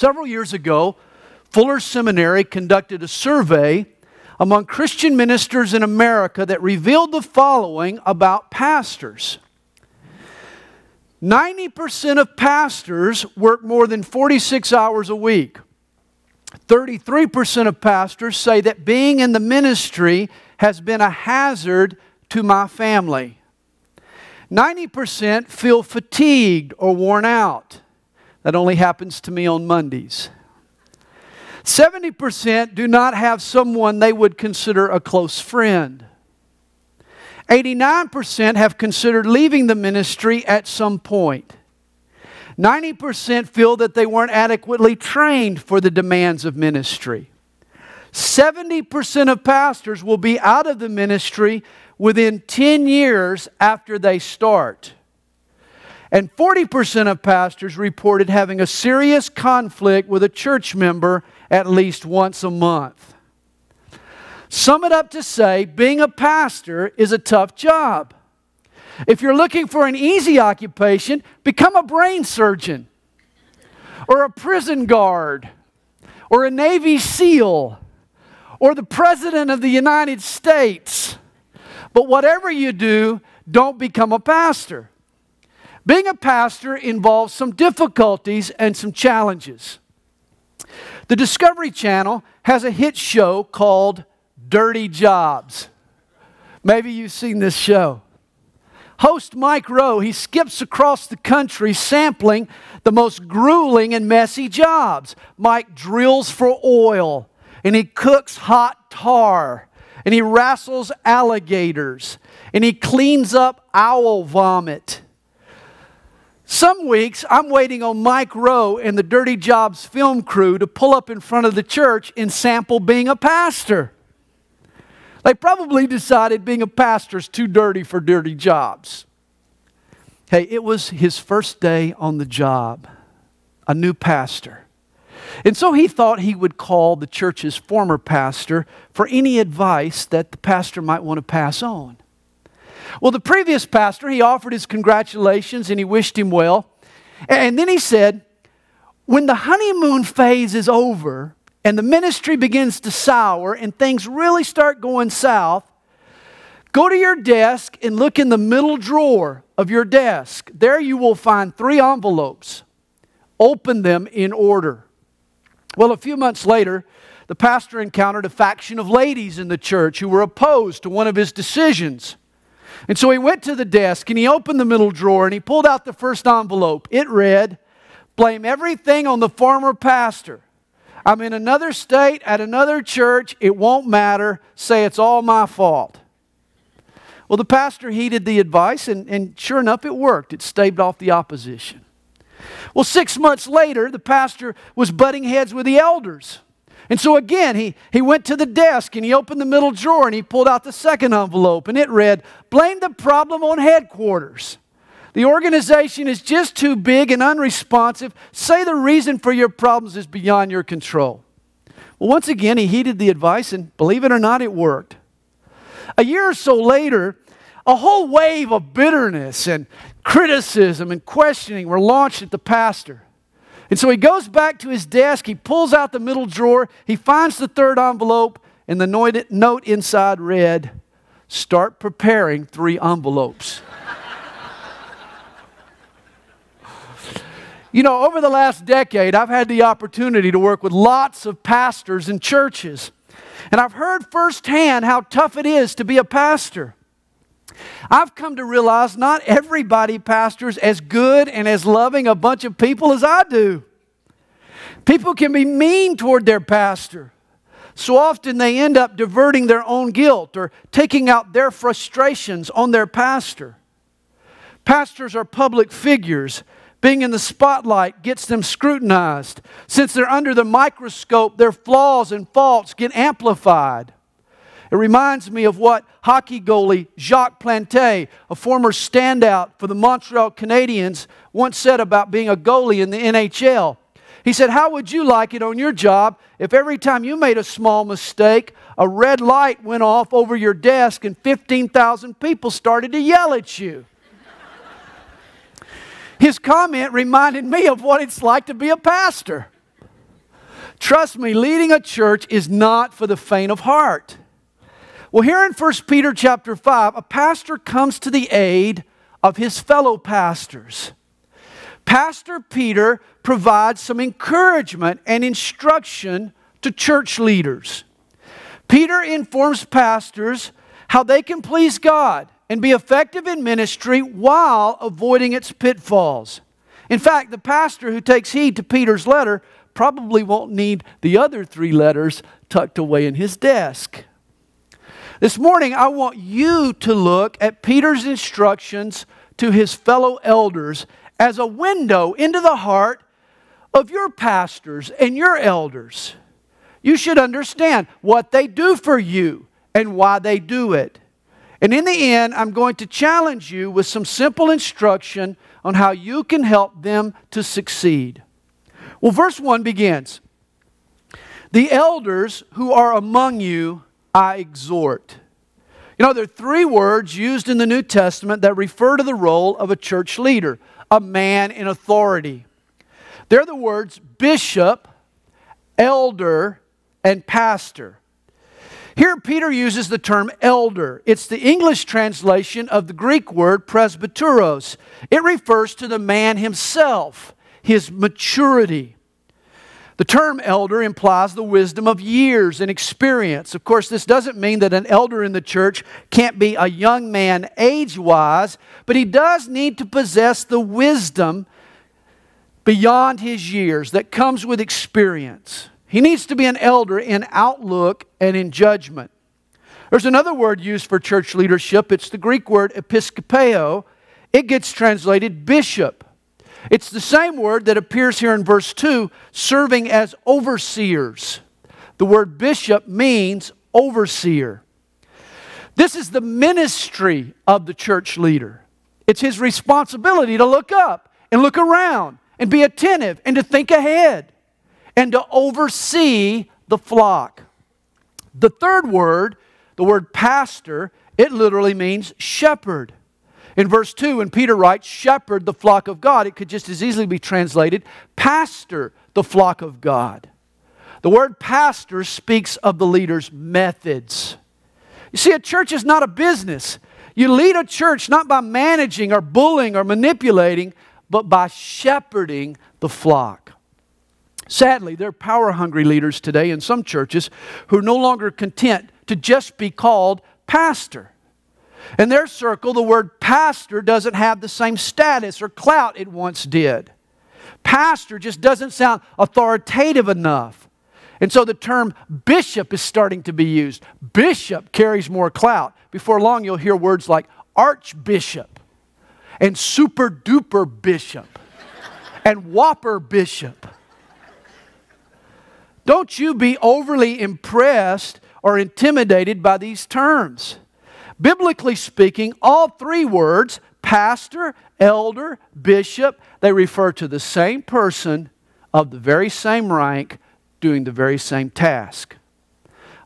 Several years ago, Fuller Seminary conducted a survey among Christian ministers in America that revealed the following about pastors 90% of pastors work more than 46 hours a week. 33% of pastors say that being in the ministry has been a hazard to my family. 90% feel fatigued or worn out. That only happens to me on Mondays. 70% do not have someone they would consider a close friend. 89% have considered leaving the ministry at some point. 90% feel that they weren't adequately trained for the demands of ministry. 70% of pastors will be out of the ministry within 10 years after they start. And 40% of pastors reported having a serious conflict with a church member at least once a month. Sum it up to say being a pastor is a tough job. If you're looking for an easy occupation, become a brain surgeon or a prison guard or a Navy SEAL or the President of the United States. But whatever you do, don't become a pastor. Being a pastor involves some difficulties and some challenges. The Discovery Channel has a hit show called Dirty Jobs. Maybe you've seen this show. Host Mike Rowe, he skips across the country sampling the most grueling and messy jobs. Mike drills for oil and he cooks hot tar and he wrestles alligators and he cleans up owl vomit some weeks, I'm waiting on Mike Rowe and the Dirty Jobs film crew to pull up in front of the church and sample being a pastor. They probably decided being a pastor is too dirty for dirty jobs. Hey, it was his first day on the job, a new pastor. And so he thought he would call the church's former pastor for any advice that the pastor might want to pass on. Well, the previous pastor, he offered his congratulations and he wished him well. And then he said, when the honeymoon phase is over and the ministry begins to sour and things really start going south, go to your desk and look in the middle drawer of your desk. There you will find three envelopes. Open them in order. Well, a few months later, the pastor encountered a faction of ladies in the church who were opposed to one of his decisions. And so he went to the desk and he opened the middle drawer and he pulled out the first envelope. It read, Blame everything on the former pastor. I'm in another state, at another church. It won't matter. Say it's all my fault. Well, the pastor heeded the advice, and, and sure enough, it worked. It staved off the opposition. Well, six months later, the pastor was butting heads with the elders. And so again, he, he went to the desk and he opened the middle drawer and he pulled out the second envelope and it read, Blame the problem on headquarters. The organization is just too big and unresponsive. Say the reason for your problems is beyond your control. Well, once again, he heeded the advice, and believe it or not, it worked. A year or so later, a whole wave of bitterness and criticism and questioning were launched at the pastor. And so he goes back to his desk, he pulls out the middle drawer, he finds the third envelope, and the note inside read, Start preparing three envelopes. you know, over the last decade, I've had the opportunity to work with lots of pastors and churches. And I've heard firsthand how tough it is to be a pastor. I've come to realize not everybody pastors as good and as loving a bunch of people as I do. People can be mean toward their pastor. So often they end up diverting their own guilt or taking out their frustrations on their pastor. Pastors are public figures. Being in the spotlight gets them scrutinized. Since they're under the microscope, their flaws and faults get amplified. It reminds me of what hockey goalie Jacques Plante, a former standout for the Montreal Canadiens, once said about being a goalie in the NHL. He said, How would you like it on your job if every time you made a small mistake, a red light went off over your desk and 15,000 people started to yell at you? His comment reminded me of what it's like to be a pastor. Trust me, leading a church is not for the faint of heart. Well, here in 1 Peter chapter 5, a pastor comes to the aid of his fellow pastors. Pastor Peter provides some encouragement and instruction to church leaders. Peter informs pastors how they can please God and be effective in ministry while avoiding its pitfalls. In fact, the pastor who takes heed to Peter's letter probably won't need the other three letters tucked away in his desk. This morning, I want you to look at Peter's instructions to his fellow elders as a window into the heart of your pastors and your elders. You should understand what they do for you and why they do it. And in the end, I'm going to challenge you with some simple instruction on how you can help them to succeed. Well, verse 1 begins The elders who are among you, I exhort. You know, there are three words used in the New Testament that refer to the role of a church leader, a man in authority. They're the words bishop, elder, and pastor. Here, Peter uses the term elder. It's the English translation of the Greek word presbyteros. It refers to the man himself, his maturity. The term elder implies the wisdom of years and experience. Of course, this doesn't mean that an elder in the church can't be a young man age wise, but he does need to possess the wisdom beyond his years that comes with experience. He needs to be an elder in outlook and in judgment. There's another word used for church leadership. It's the Greek word episkopeo. It gets translated bishop. It's the same word that appears here in verse 2, serving as overseers. The word bishop means overseer. This is the ministry of the church leader. It's his responsibility to look up and look around and be attentive and to think ahead and to oversee the flock. The third word, the word pastor, it literally means shepherd. In verse 2, when Peter writes, shepherd the flock of God, it could just as easily be translated, pastor the flock of God. The word pastor speaks of the leader's methods. You see, a church is not a business. You lead a church not by managing or bullying or manipulating, but by shepherding the flock. Sadly, there are power hungry leaders today in some churches who are no longer content to just be called pastor. In their circle, the word pastor doesn't have the same status or clout it once did. Pastor just doesn't sound authoritative enough. And so the term bishop is starting to be used. Bishop carries more clout. Before long, you'll hear words like archbishop and super duper bishop and whopper bishop. Don't you be overly impressed or intimidated by these terms. Biblically speaking, all three words, pastor, elder, bishop, they refer to the same person of the very same rank doing the very same task.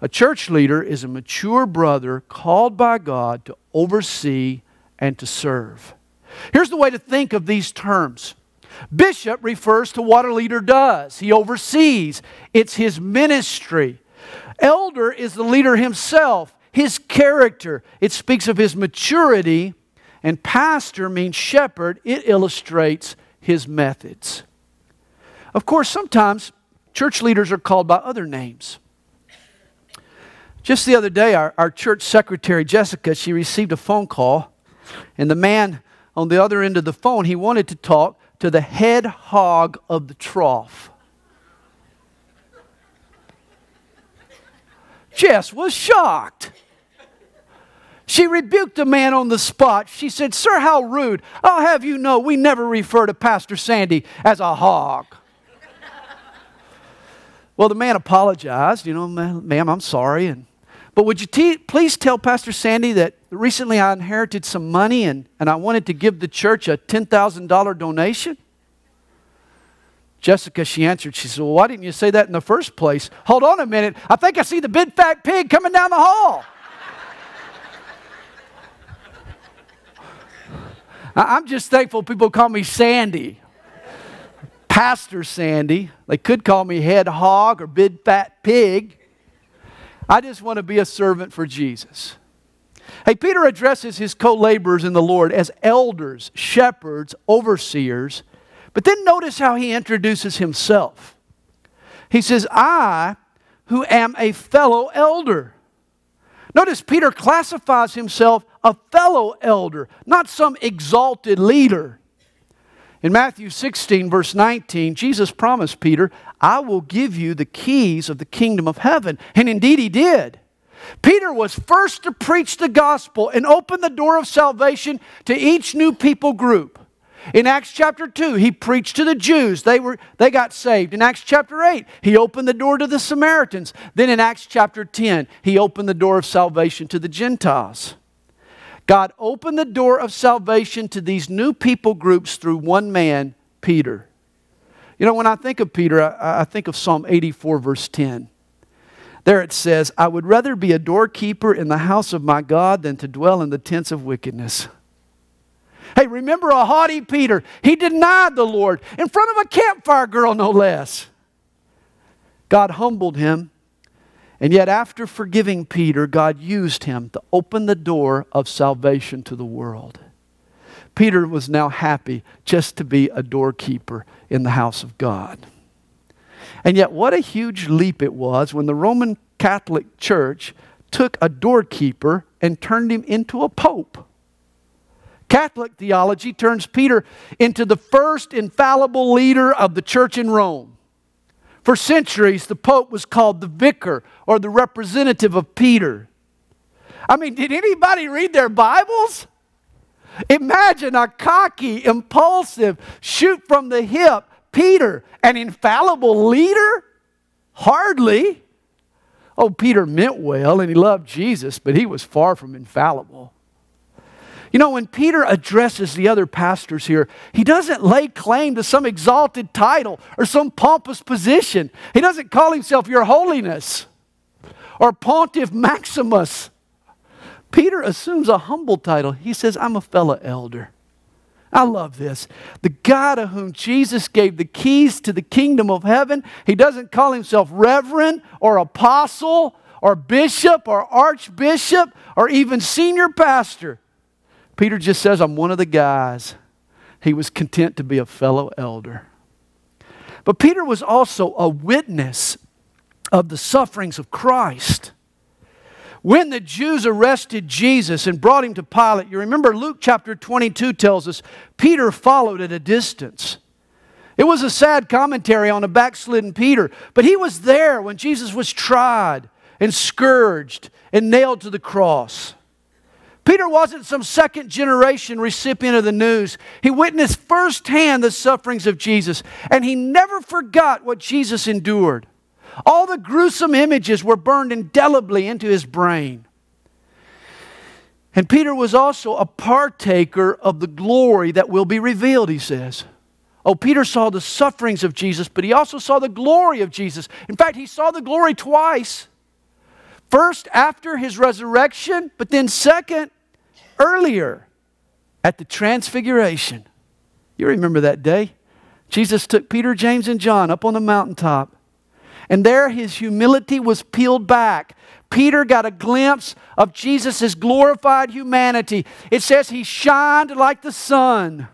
A church leader is a mature brother called by God to oversee and to serve. Here's the way to think of these terms Bishop refers to what a leader does, he oversees, it's his ministry. Elder is the leader himself, his character. It speaks of his maturity. And pastor means shepherd, it illustrates his methods. Of course, sometimes church leaders are called by other names. Just the other day, our, our church secretary, Jessica, she received a phone call, and the man on the other end of the phone, he wanted to talk to the head hog of the trough. Jess was shocked. She rebuked the man on the spot. She said, Sir, how rude. I'll have you know we never refer to Pastor Sandy as a hog. well, the man apologized, you know, ma'am, I'm sorry. And, but would you te- please tell Pastor Sandy that recently I inherited some money and, and I wanted to give the church a $10,000 donation? Jessica, she answered, she said, Well, why didn't you say that in the first place? Hold on a minute. I think I see the big fat pig coming down the hall. I'm just thankful people call me Sandy. Pastor Sandy. They could call me head hog or big fat pig. I just want to be a servant for Jesus. Hey, Peter addresses his co laborers in the Lord as elders, shepherds, overseers. But then notice how he introduces himself. He says, I, who am a fellow elder. Notice Peter classifies himself a fellow elder, not some exalted leader. In Matthew 16, verse 19, Jesus promised Peter, I will give you the keys of the kingdom of heaven. And indeed, he did. Peter was first to preach the gospel and open the door of salvation to each new people group. In Acts chapter 2, he preached to the Jews. They, were, they got saved. In Acts chapter 8, he opened the door to the Samaritans. Then in Acts chapter 10, he opened the door of salvation to the Gentiles. God opened the door of salvation to these new people groups through one man, Peter. You know, when I think of Peter, I, I think of Psalm 84, verse 10. There it says, I would rather be a doorkeeper in the house of my God than to dwell in the tents of wickedness. Hey, remember a haughty Peter? He denied the Lord in front of a campfire girl, no less. God humbled him, and yet, after forgiving Peter, God used him to open the door of salvation to the world. Peter was now happy just to be a doorkeeper in the house of God. And yet, what a huge leap it was when the Roman Catholic Church took a doorkeeper and turned him into a pope. Catholic theology turns Peter into the first infallible leader of the church in Rome. For centuries, the Pope was called the vicar or the representative of Peter. I mean, did anybody read their Bibles? Imagine a cocky, impulsive, shoot from the hip Peter, an infallible leader? Hardly. Oh, Peter meant well and he loved Jesus, but he was far from infallible. You know, when Peter addresses the other pastors here, he doesn't lay claim to some exalted title or some pompous position. He doesn't call himself Your Holiness or Pontiff Maximus. Peter assumes a humble title. He says, I'm a fellow elder. I love this. The God to whom Jesus gave the keys to the kingdom of heaven, he doesn't call himself reverend or apostle or bishop or archbishop or even senior pastor. Peter just says, I'm one of the guys. He was content to be a fellow elder. But Peter was also a witness of the sufferings of Christ. When the Jews arrested Jesus and brought him to Pilate, you remember Luke chapter 22 tells us Peter followed at a distance. It was a sad commentary on a backslidden Peter, but he was there when Jesus was tried and scourged and nailed to the cross. Peter wasn't some second generation recipient of the news. He witnessed firsthand the sufferings of Jesus, and he never forgot what Jesus endured. All the gruesome images were burned indelibly into his brain. And Peter was also a partaker of the glory that will be revealed, he says. Oh, Peter saw the sufferings of Jesus, but he also saw the glory of Jesus. In fact, he saw the glory twice. First, after his resurrection, but then, second, earlier at the transfiguration. You remember that day? Jesus took Peter, James, and John up on the mountaintop and there his humility was peeled back. Peter got a glimpse of Jesus' glorified humanity. It says he shined like the sun.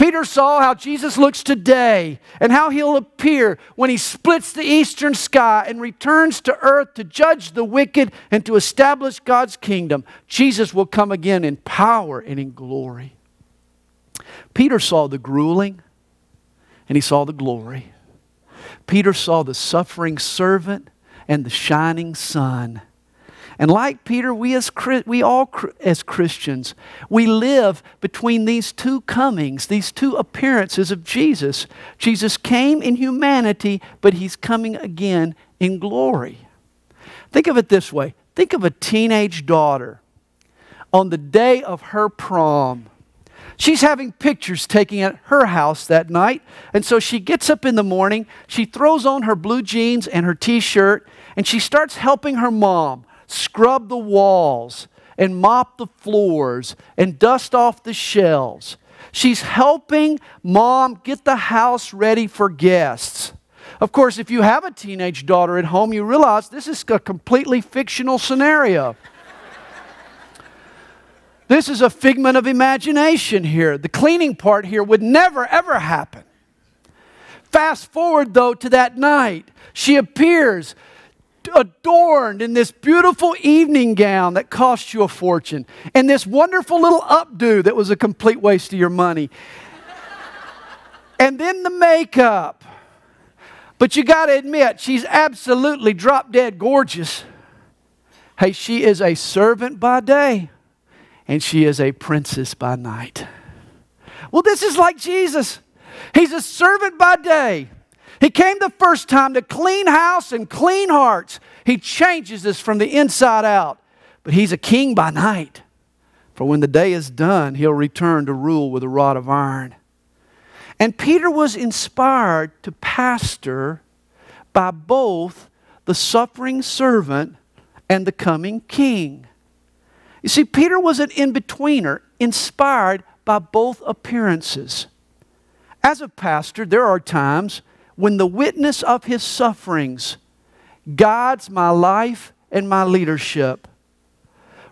Peter saw how Jesus looks today and how he'll appear when he splits the eastern sky and returns to earth to judge the wicked and to establish God's kingdom. Jesus will come again in power and in glory. Peter saw the grueling and he saw the glory. Peter saw the suffering servant and the shining sun. And like Peter, we as we all as Christians, we live between these two comings, these two appearances of Jesus. Jesus came in humanity, but he's coming again in glory. Think of it this way. Think of a teenage daughter on the day of her prom She's having pictures taken at her house that night. And so she gets up in the morning, she throws on her blue jeans and her t shirt, and she starts helping her mom scrub the walls and mop the floors and dust off the shelves. She's helping mom get the house ready for guests. Of course, if you have a teenage daughter at home, you realize this is a completely fictional scenario. this is a figment of imagination here. The cleaning part here would never, ever happen. Fast forward, though, to that night. She appears adorned in this beautiful evening gown that cost you a fortune, and this wonderful little updo that was a complete waste of your money. and then the makeup. But you got to admit, she's absolutely drop dead gorgeous. Hey, she is a servant by day, and she is a princess by night. Well, this is like Jesus. He's a servant by day he came the first time to clean house and clean hearts. He changes us from the inside out. But he's a king by night. For when the day is done, he'll return to rule with a rod of iron. And Peter was inspired to pastor by both the suffering servant and the coming king. You see, Peter was an in betweener, inspired by both appearances. As a pastor, there are times when the witness of his sufferings guides my life and my leadership.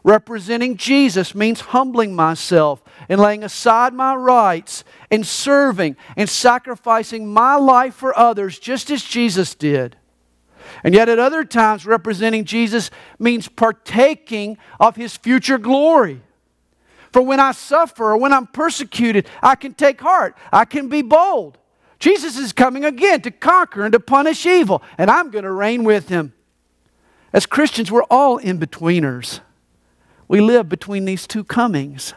Representing Jesus means humbling myself and laying aside my rights and serving and sacrificing my life for others just as Jesus did. And yet, at other times, representing Jesus means partaking of his future glory. For when I suffer or when I'm persecuted, I can take heart, I can be bold. Jesus is coming again to conquer and to punish evil, and I'm going to reign with him. As Christians, we're all in betweeners. We live between these two comings.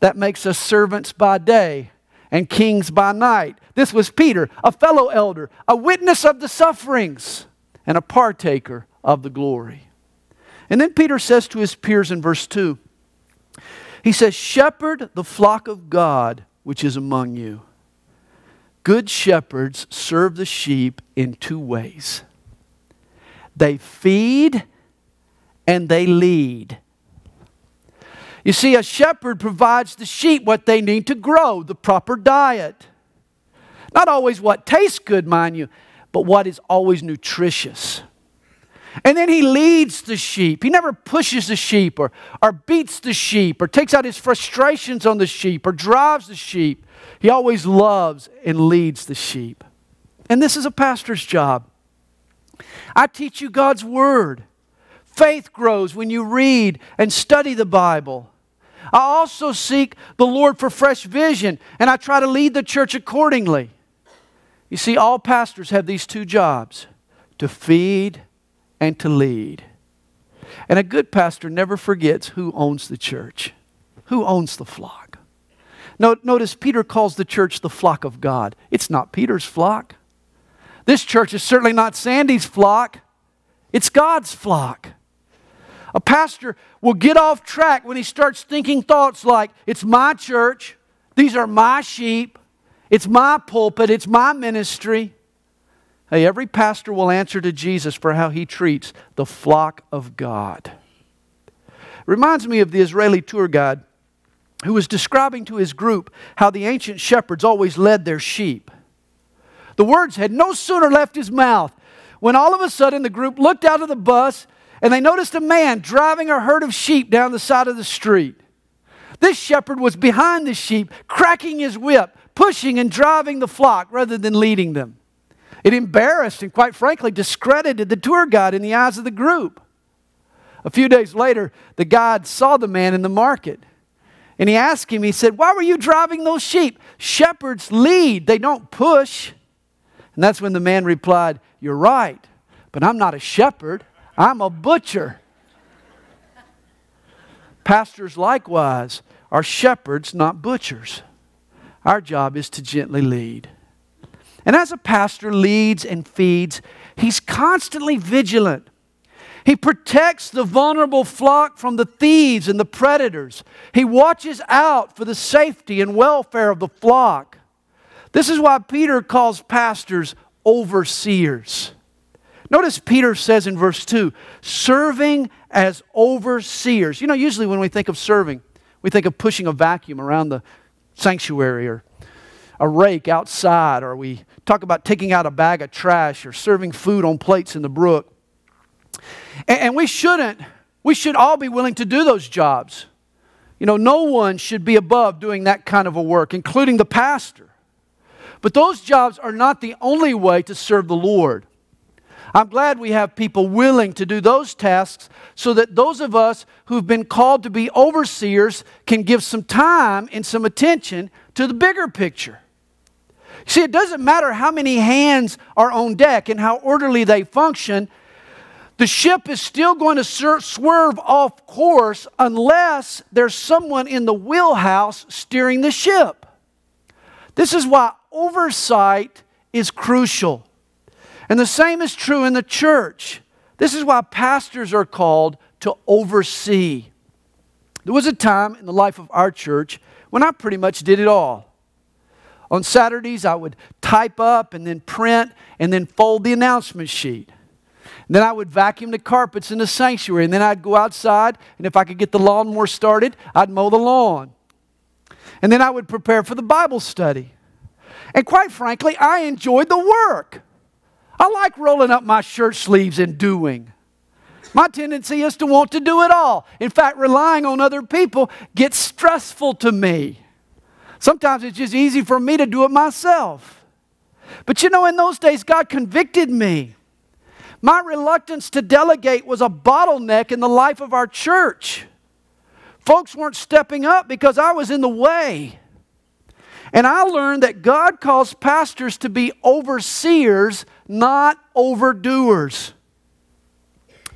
That makes us servants by day and kings by night. This was Peter, a fellow elder, a witness of the sufferings, and a partaker of the glory. And then Peter says to his peers in verse 2 He says, Shepherd the flock of God which is among you Good shepherds serve the sheep in two ways they feed and they lead. You see, a shepherd provides the sheep what they need to grow, the proper diet. Not always what tastes good, mind you, but what is always nutritious. And then he leads the sheep. He never pushes the sheep or, or beats the sheep or takes out his frustrations on the sheep or drives the sheep. He always loves and leads the sheep. And this is a pastor's job. I teach you God's Word. Faith grows when you read and study the Bible. I also seek the Lord for fresh vision, and I try to lead the church accordingly. You see, all pastors have these two jobs to feed and to lead. And a good pastor never forgets who owns the church, who owns the flock. Notice Peter calls the church the flock of God. It's not Peter's flock. This church is certainly not Sandy's flock, it's God's flock. A pastor will get off track when he starts thinking thoughts like, it's my church, these are my sheep, it's my pulpit, it's my ministry. Hey, every pastor will answer to Jesus for how he treats the flock of God. Reminds me of the Israeli tour guide who was describing to his group how the ancient shepherds always led their sheep. The words had no sooner left his mouth when all of a sudden the group looked out of the bus and they noticed a man driving a herd of sheep down the side of the street. This shepherd was behind the sheep, cracking his whip, pushing and driving the flock rather than leading them. It embarrassed and, quite frankly, discredited the tour guide in the eyes of the group. A few days later, the guide saw the man in the market. And he asked him, he said, Why were you driving those sheep? Shepherds lead, they don't push. And that's when the man replied, You're right, but I'm not a shepherd, I'm a butcher. Pastors, likewise, are shepherds, not butchers. Our job is to gently lead. And as a pastor leads and feeds, he's constantly vigilant he protects the vulnerable flock from the thieves and the predators. He watches out for the safety and welfare of the flock. This is why Peter calls pastors overseers. Notice Peter says in verse 2 serving as overseers. You know, usually when we think of serving, we think of pushing a vacuum around the sanctuary or a rake outside, or we talk about taking out a bag of trash or serving food on plates in the brook. And, and we shouldn't, we should all be willing to do those jobs. You know, no one should be above doing that kind of a work, including the pastor. But those jobs are not the only way to serve the Lord. I'm glad we have people willing to do those tasks so that those of us who've been called to be overseers can give some time and some attention to the bigger picture. See, it doesn't matter how many hands are on deck and how orderly they function, the ship is still going to swerve off course unless there's someone in the wheelhouse steering the ship. This is why oversight is crucial. And the same is true in the church. This is why pastors are called to oversee. There was a time in the life of our church when I pretty much did it all. On Saturdays, I would type up and then print and then fold the announcement sheet. And then I would vacuum the carpets in the sanctuary. And then I'd go outside, and if I could get the lawnmower started, I'd mow the lawn. And then I would prepare for the Bible study. And quite frankly, I enjoyed the work. I like rolling up my shirt sleeves and doing. My tendency is to want to do it all. In fact, relying on other people gets stressful to me. Sometimes it's just easy for me to do it myself. But you know, in those days, God convicted me. My reluctance to delegate was a bottleneck in the life of our church. Folks weren't stepping up because I was in the way. And I learned that God calls pastors to be overseers, not overdoers.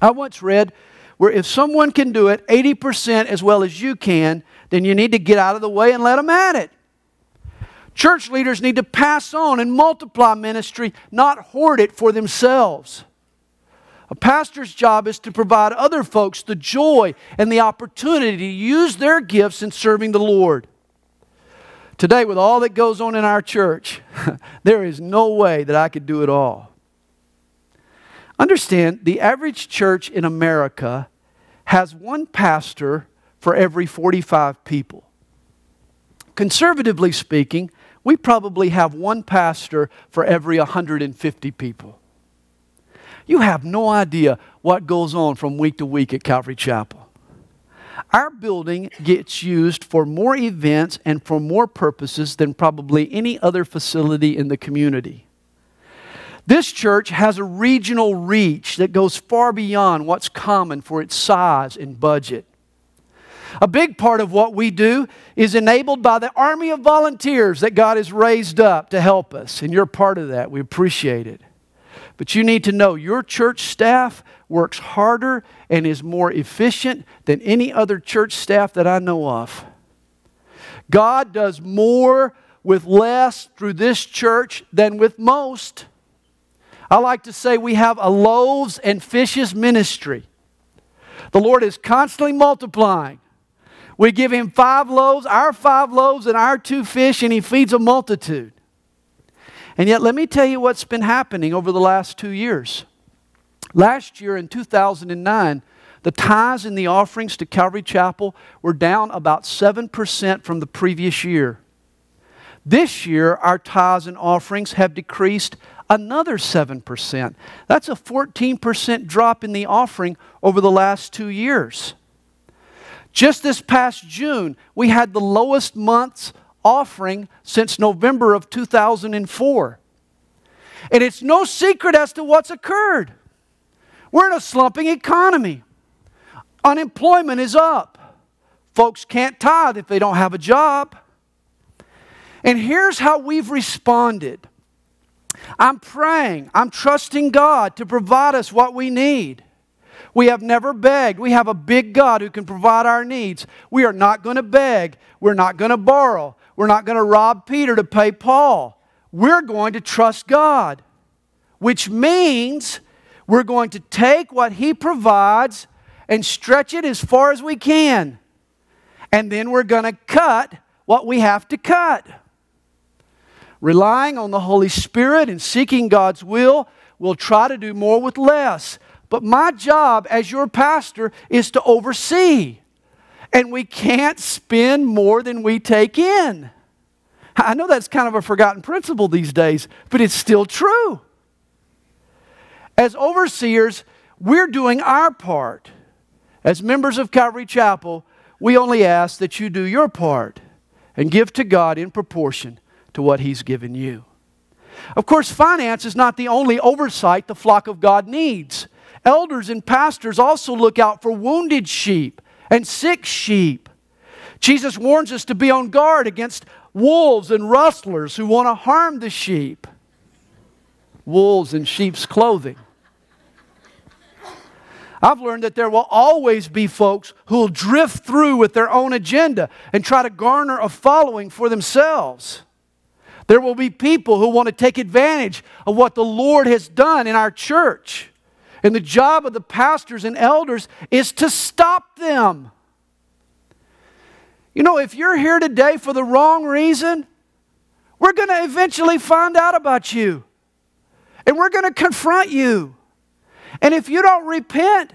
I once read where if someone can do it 80% as well as you can, then you need to get out of the way and let them at it. Church leaders need to pass on and multiply ministry, not hoard it for themselves. A pastor's job is to provide other folks the joy and the opportunity to use their gifts in serving the Lord. Today, with all that goes on in our church, there is no way that I could do it all. Understand, the average church in America has one pastor for every 45 people. Conservatively speaking, we probably have one pastor for every 150 people. You have no idea what goes on from week to week at Calvary Chapel. Our building gets used for more events and for more purposes than probably any other facility in the community. This church has a regional reach that goes far beyond what's common for its size and budget. A big part of what we do is enabled by the army of volunteers that God has raised up to help us, and you're part of that. We appreciate it. But you need to know your church staff works harder and is more efficient than any other church staff that I know of. God does more with less through this church than with most. I like to say we have a loaves and fishes ministry. The Lord is constantly multiplying. We give him five loaves, our five loaves, and our two fish, and he feeds a multitude. And yet, let me tell you what's been happening over the last two years. Last year in 2009, the tithes and the offerings to Calvary Chapel were down about 7% from the previous year. This year, our tithes and offerings have decreased another 7%. That's a 14% drop in the offering over the last two years. Just this past June, we had the lowest month's offering since November of 2004. And it's no secret as to what's occurred. We're in a slumping economy. Unemployment is up. Folks can't tithe if they don't have a job. And here's how we've responded I'm praying, I'm trusting God to provide us what we need. We have never begged. We have a big God who can provide our needs. We are not going to beg. We're not going to borrow. We're not going to rob Peter to pay Paul. We're going to trust God, which means we're going to take what He provides and stretch it as far as we can. And then we're going to cut what we have to cut. Relying on the Holy Spirit and seeking God's will, we'll try to do more with less. But my job as your pastor is to oversee. And we can't spend more than we take in. I know that's kind of a forgotten principle these days, but it's still true. As overseers, we're doing our part. As members of Calvary Chapel, we only ask that you do your part and give to God in proportion to what He's given you. Of course, finance is not the only oversight the flock of God needs. Elders and pastors also look out for wounded sheep and sick sheep. Jesus warns us to be on guard against wolves and rustlers who want to harm the sheep. Wolves in sheep's clothing. I've learned that there will always be folks who will drift through with their own agenda and try to garner a following for themselves. There will be people who want to take advantage of what the Lord has done in our church. And the job of the pastors and elders is to stop them. You know, if you're here today for the wrong reason, we're going to eventually find out about you. And we're going to confront you. And if you don't repent,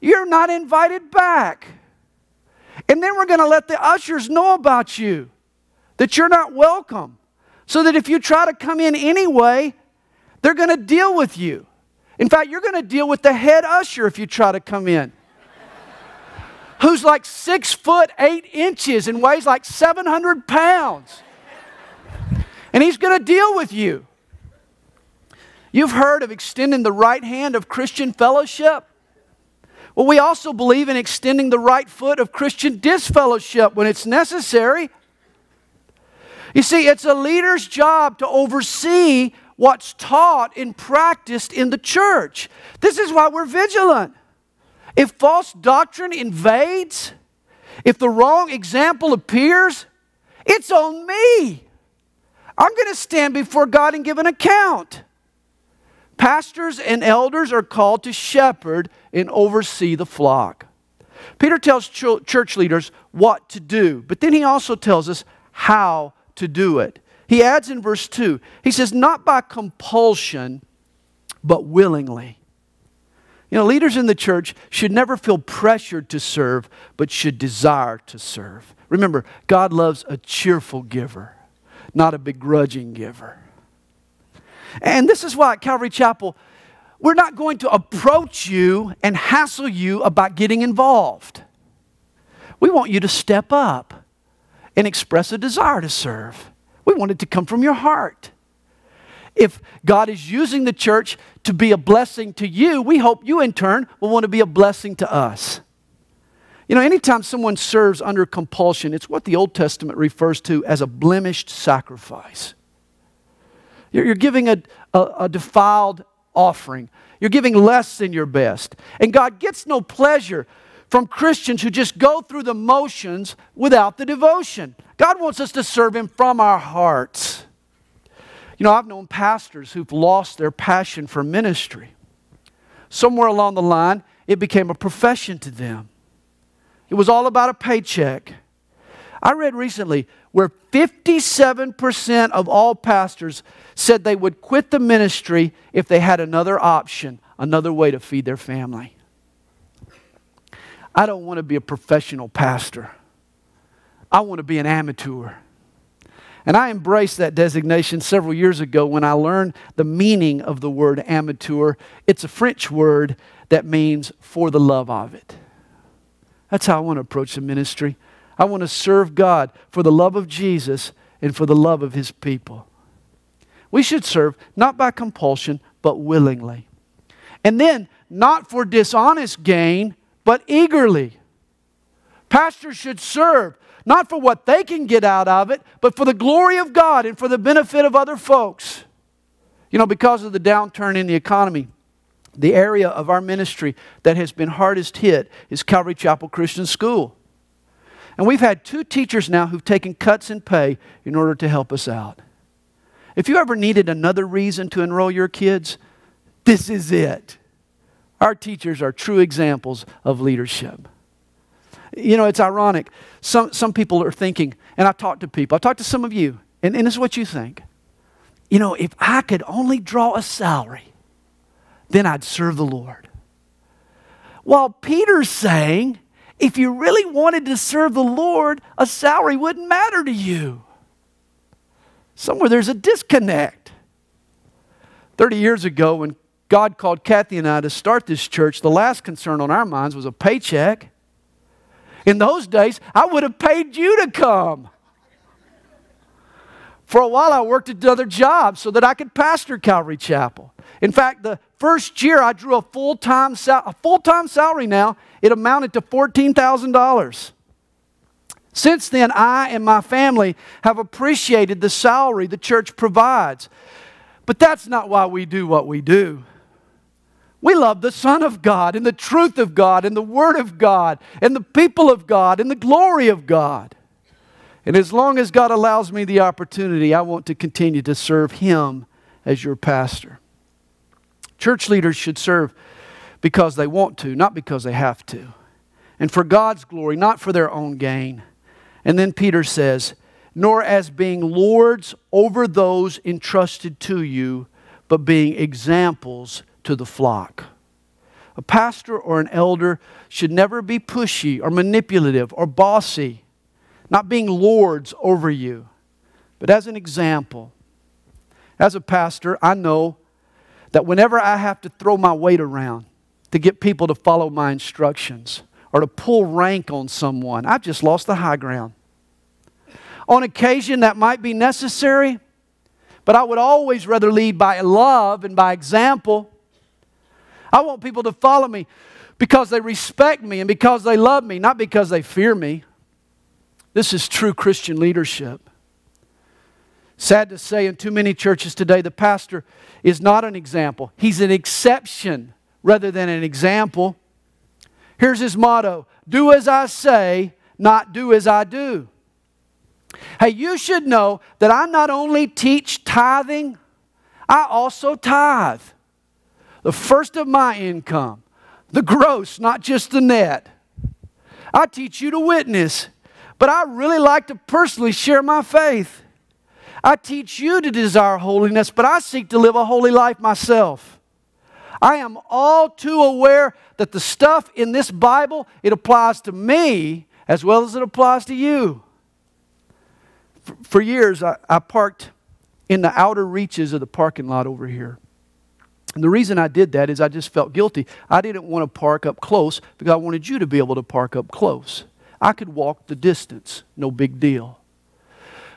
you're not invited back. And then we're going to let the ushers know about you, that you're not welcome. So that if you try to come in anyway, they're going to deal with you. In fact, you're going to deal with the head usher if you try to come in, who's like six foot eight inches and weighs like 700 pounds. And he's going to deal with you. You've heard of extending the right hand of Christian fellowship. Well, we also believe in extending the right foot of Christian disfellowship when it's necessary. You see, it's a leader's job to oversee what's taught and practiced in the church. This is why we're vigilant. If false doctrine invades, if the wrong example appears, it's on me. I'm going to stand before God and give an account. Pastors and elders are called to shepherd and oversee the flock. Peter tells church leaders what to do, but then he also tells us how to do it. He adds in verse 2, he says, not by compulsion, but willingly. You know, leaders in the church should never feel pressured to serve, but should desire to serve. Remember, God loves a cheerful giver, not a begrudging giver. And this is why at Calvary Chapel, we're not going to approach you and hassle you about getting involved. We want you to step up and express a desire to serve. We want it to come from your heart. If God is using the church to be a blessing to you, we hope you in turn will want to be a blessing to us. You know, anytime someone serves under compulsion, it's what the Old Testament refers to as a blemished sacrifice. You're, you're giving a, a, a defiled offering. You're giving less than your best. And God gets no pleasure from Christians who just go through the motions without the devotion. God wants us to serve Him from our hearts. You know, I've known pastors who've lost their passion for ministry. Somewhere along the line, it became a profession to them. It was all about a paycheck. I read recently where 57% of all pastors said they would quit the ministry if they had another option, another way to feed their family. I don't want to be a professional pastor. I want to be an amateur. And I embraced that designation several years ago when I learned the meaning of the word amateur. It's a French word that means for the love of it. That's how I want to approach the ministry. I want to serve God for the love of Jesus and for the love of his people. We should serve not by compulsion, but willingly. And then, not for dishonest gain, but eagerly. Pastors should serve not for what they can get out of it, but for the glory of God and for the benefit of other folks. You know, because of the downturn in the economy, the area of our ministry that has been hardest hit is Calvary Chapel Christian School. And we've had two teachers now who've taken cuts in pay in order to help us out. If you ever needed another reason to enroll your kids, this is it. Our teachers are true examples of leadership. You know, it's ironic. Some, some people are thinking, and I've talked to people, I've talked to some of you, and, and this is what you think. You know, if I could only draw a salary, then I'd serve the Lord. While Peter's saying, if you really wanted to serve the Lord, a salary wouldn't matter to you. Somewhere there's a disconnect. 30 years ago, when God called Kathy and I to start this church, the last concern on our minds was a paycheck. In those days, I would have paid you to come. For a while, I worked at other jobs so that I could pastor Calvary Chapel. In fact, the first year I drew a full time sal- a full time salary. Now it amounted to fourteen thousand dollars. Since then, I and my family have appreciated the salary the church provides. But that's not why we do what we do. We love the Son of God and the truth of God and the Word of God and the people of God and the glory of God. And as long as God allows me the opportunity, I want to continue to serve Him as your pastor. Church leaders should serve because they want to, not because they have to. And for God's glory, not for their own gain. And then Peter says, nor as being lords over those entrusted to you, but being examples to the flock. A pastor or an elder should never be pushy or manipulative or bossy, not being lords over you, but as an example. As a pastor, I know that whenever I have to throw my weight around to get people to follow my instructions or to pull rank on someone, I've just lost the high ground. On occasion, that might be necessary, but I would always rather lead by love and by example. I want people to follow me because they respect me and because they love me, not because they fear me. This is true Christian leadership. Sad to say, in too many churches today, the pastor is not an example. He's an exception rather than an example. Here's his motto Do as I say, not do as I do. Hey, you should know that I not only teach tithing, I also tithe the first of my income, the gross, not just the net. I teach you to witness, but I really like to personally share my faith. I teach you to desire holiness, but I seek to live a holy life myself. I am all too aware that the stuff in this Bible, it applies to me as well as it applies to you. For, years, I parked in the outer reaches of the parking lot over here. And the reason I did that is I just felt guilty. I didn't want to park up close because I wanted you to be able to park up close. I could walk the distance, no big deal.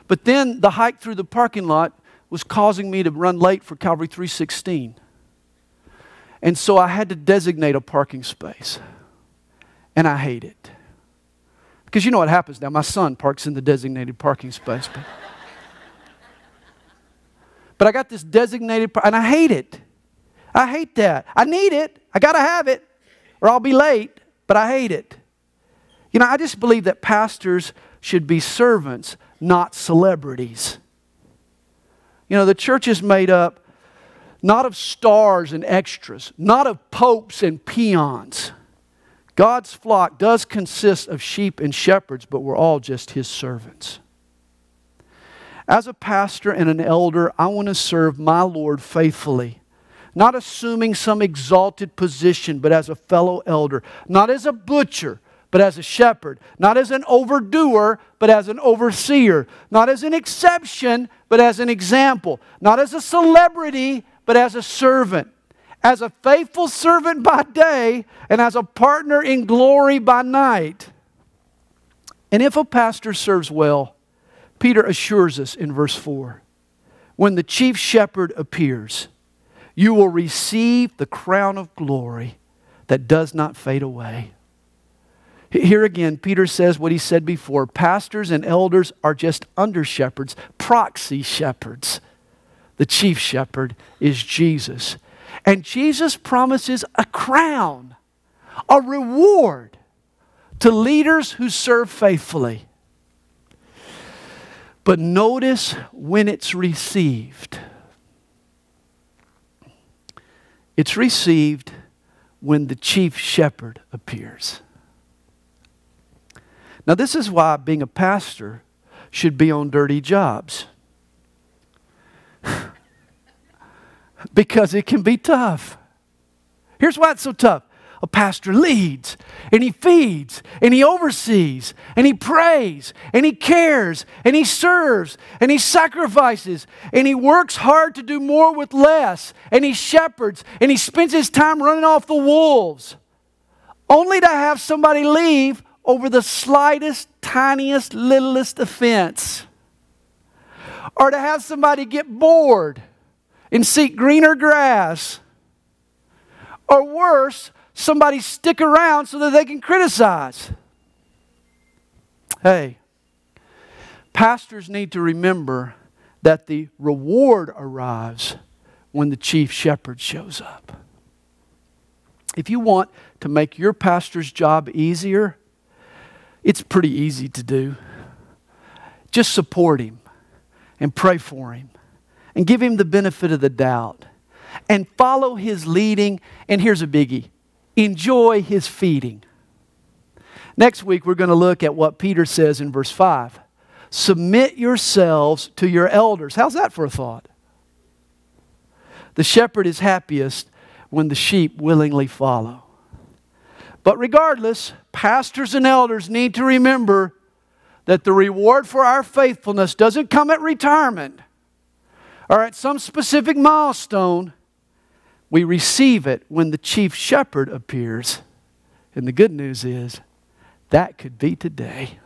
But then the hike through the parking lot was causing me to run late for Calvary 316. And so I had to designate a parking space. And I hate it. Because you know what happens now. My son parks in the designated parking space. But, but I got this designated, and I hate it. I hate that. I need it. I got to have it, or I'll be late, but I hate it. You know, I just believe that pastors should be servants, not celebrities. You know, the church is made up not of stars and extras, not of popes and peons. God's flock does consist of sheep and shepherds, but we're all just his servants. As a pastor and an elder, I want to serve my Lord faithfully not assuming some exalted position, but as a fellow elder, not as a butcher, but as a shepherd, not as an overdoer, but as an overseer, not as an exception, but as an example, not as a celebrity, but as a servant, as a faithful servant by day, and as a partner in glory by night. And if a pastor serves well, Peter assures us in verse 4 when the chief shepherd appears, you will receive the crown of glory that does not fade away. Here again, Peter says what he said before pastors and elders are just under shepherds, proxy shepherds. The chief shepherd is Jesus. And Jesus promises a crown, a reward to leaders who serve faithfully. But notice when it's received. It's received when the chief shepherd appears. Now, this is why being a pastor should be on dirty jobs. because it can be tough. Here's why it's so tough a pastor leads and he feeds and he oversees and he prays and he cares and he serves and he sacrifices and he works hard to do more with less and he shepherds and he spends his time running off the wolves only to have somebody leave over the slightest, tiniest, littlest offense. Or to have somebody get bored and seek greener grass. Or worse, somebody stick around so that they can criticize. Hey, pastors need to remember that the reward arrives when the chief shepherd shows up. If you want to make your pastor's job easier, it's pretty easy to do. Just support him and pray for him and give him the benefit of the doubt and follow his leading. And here's a biggie enjoy his feeding. Next week, we're going to look at what Peter says in verse 5 Submit yourselves to your elders. How's that for a thought? The shepherd is happiest when the sheep willingly follow. But regardless, pastors and elders need to remember that the reward for our faithfulness doesn't come at retirement or at some specific milestone. We receive it when the chief shepherd appears. And the good news is that could be today.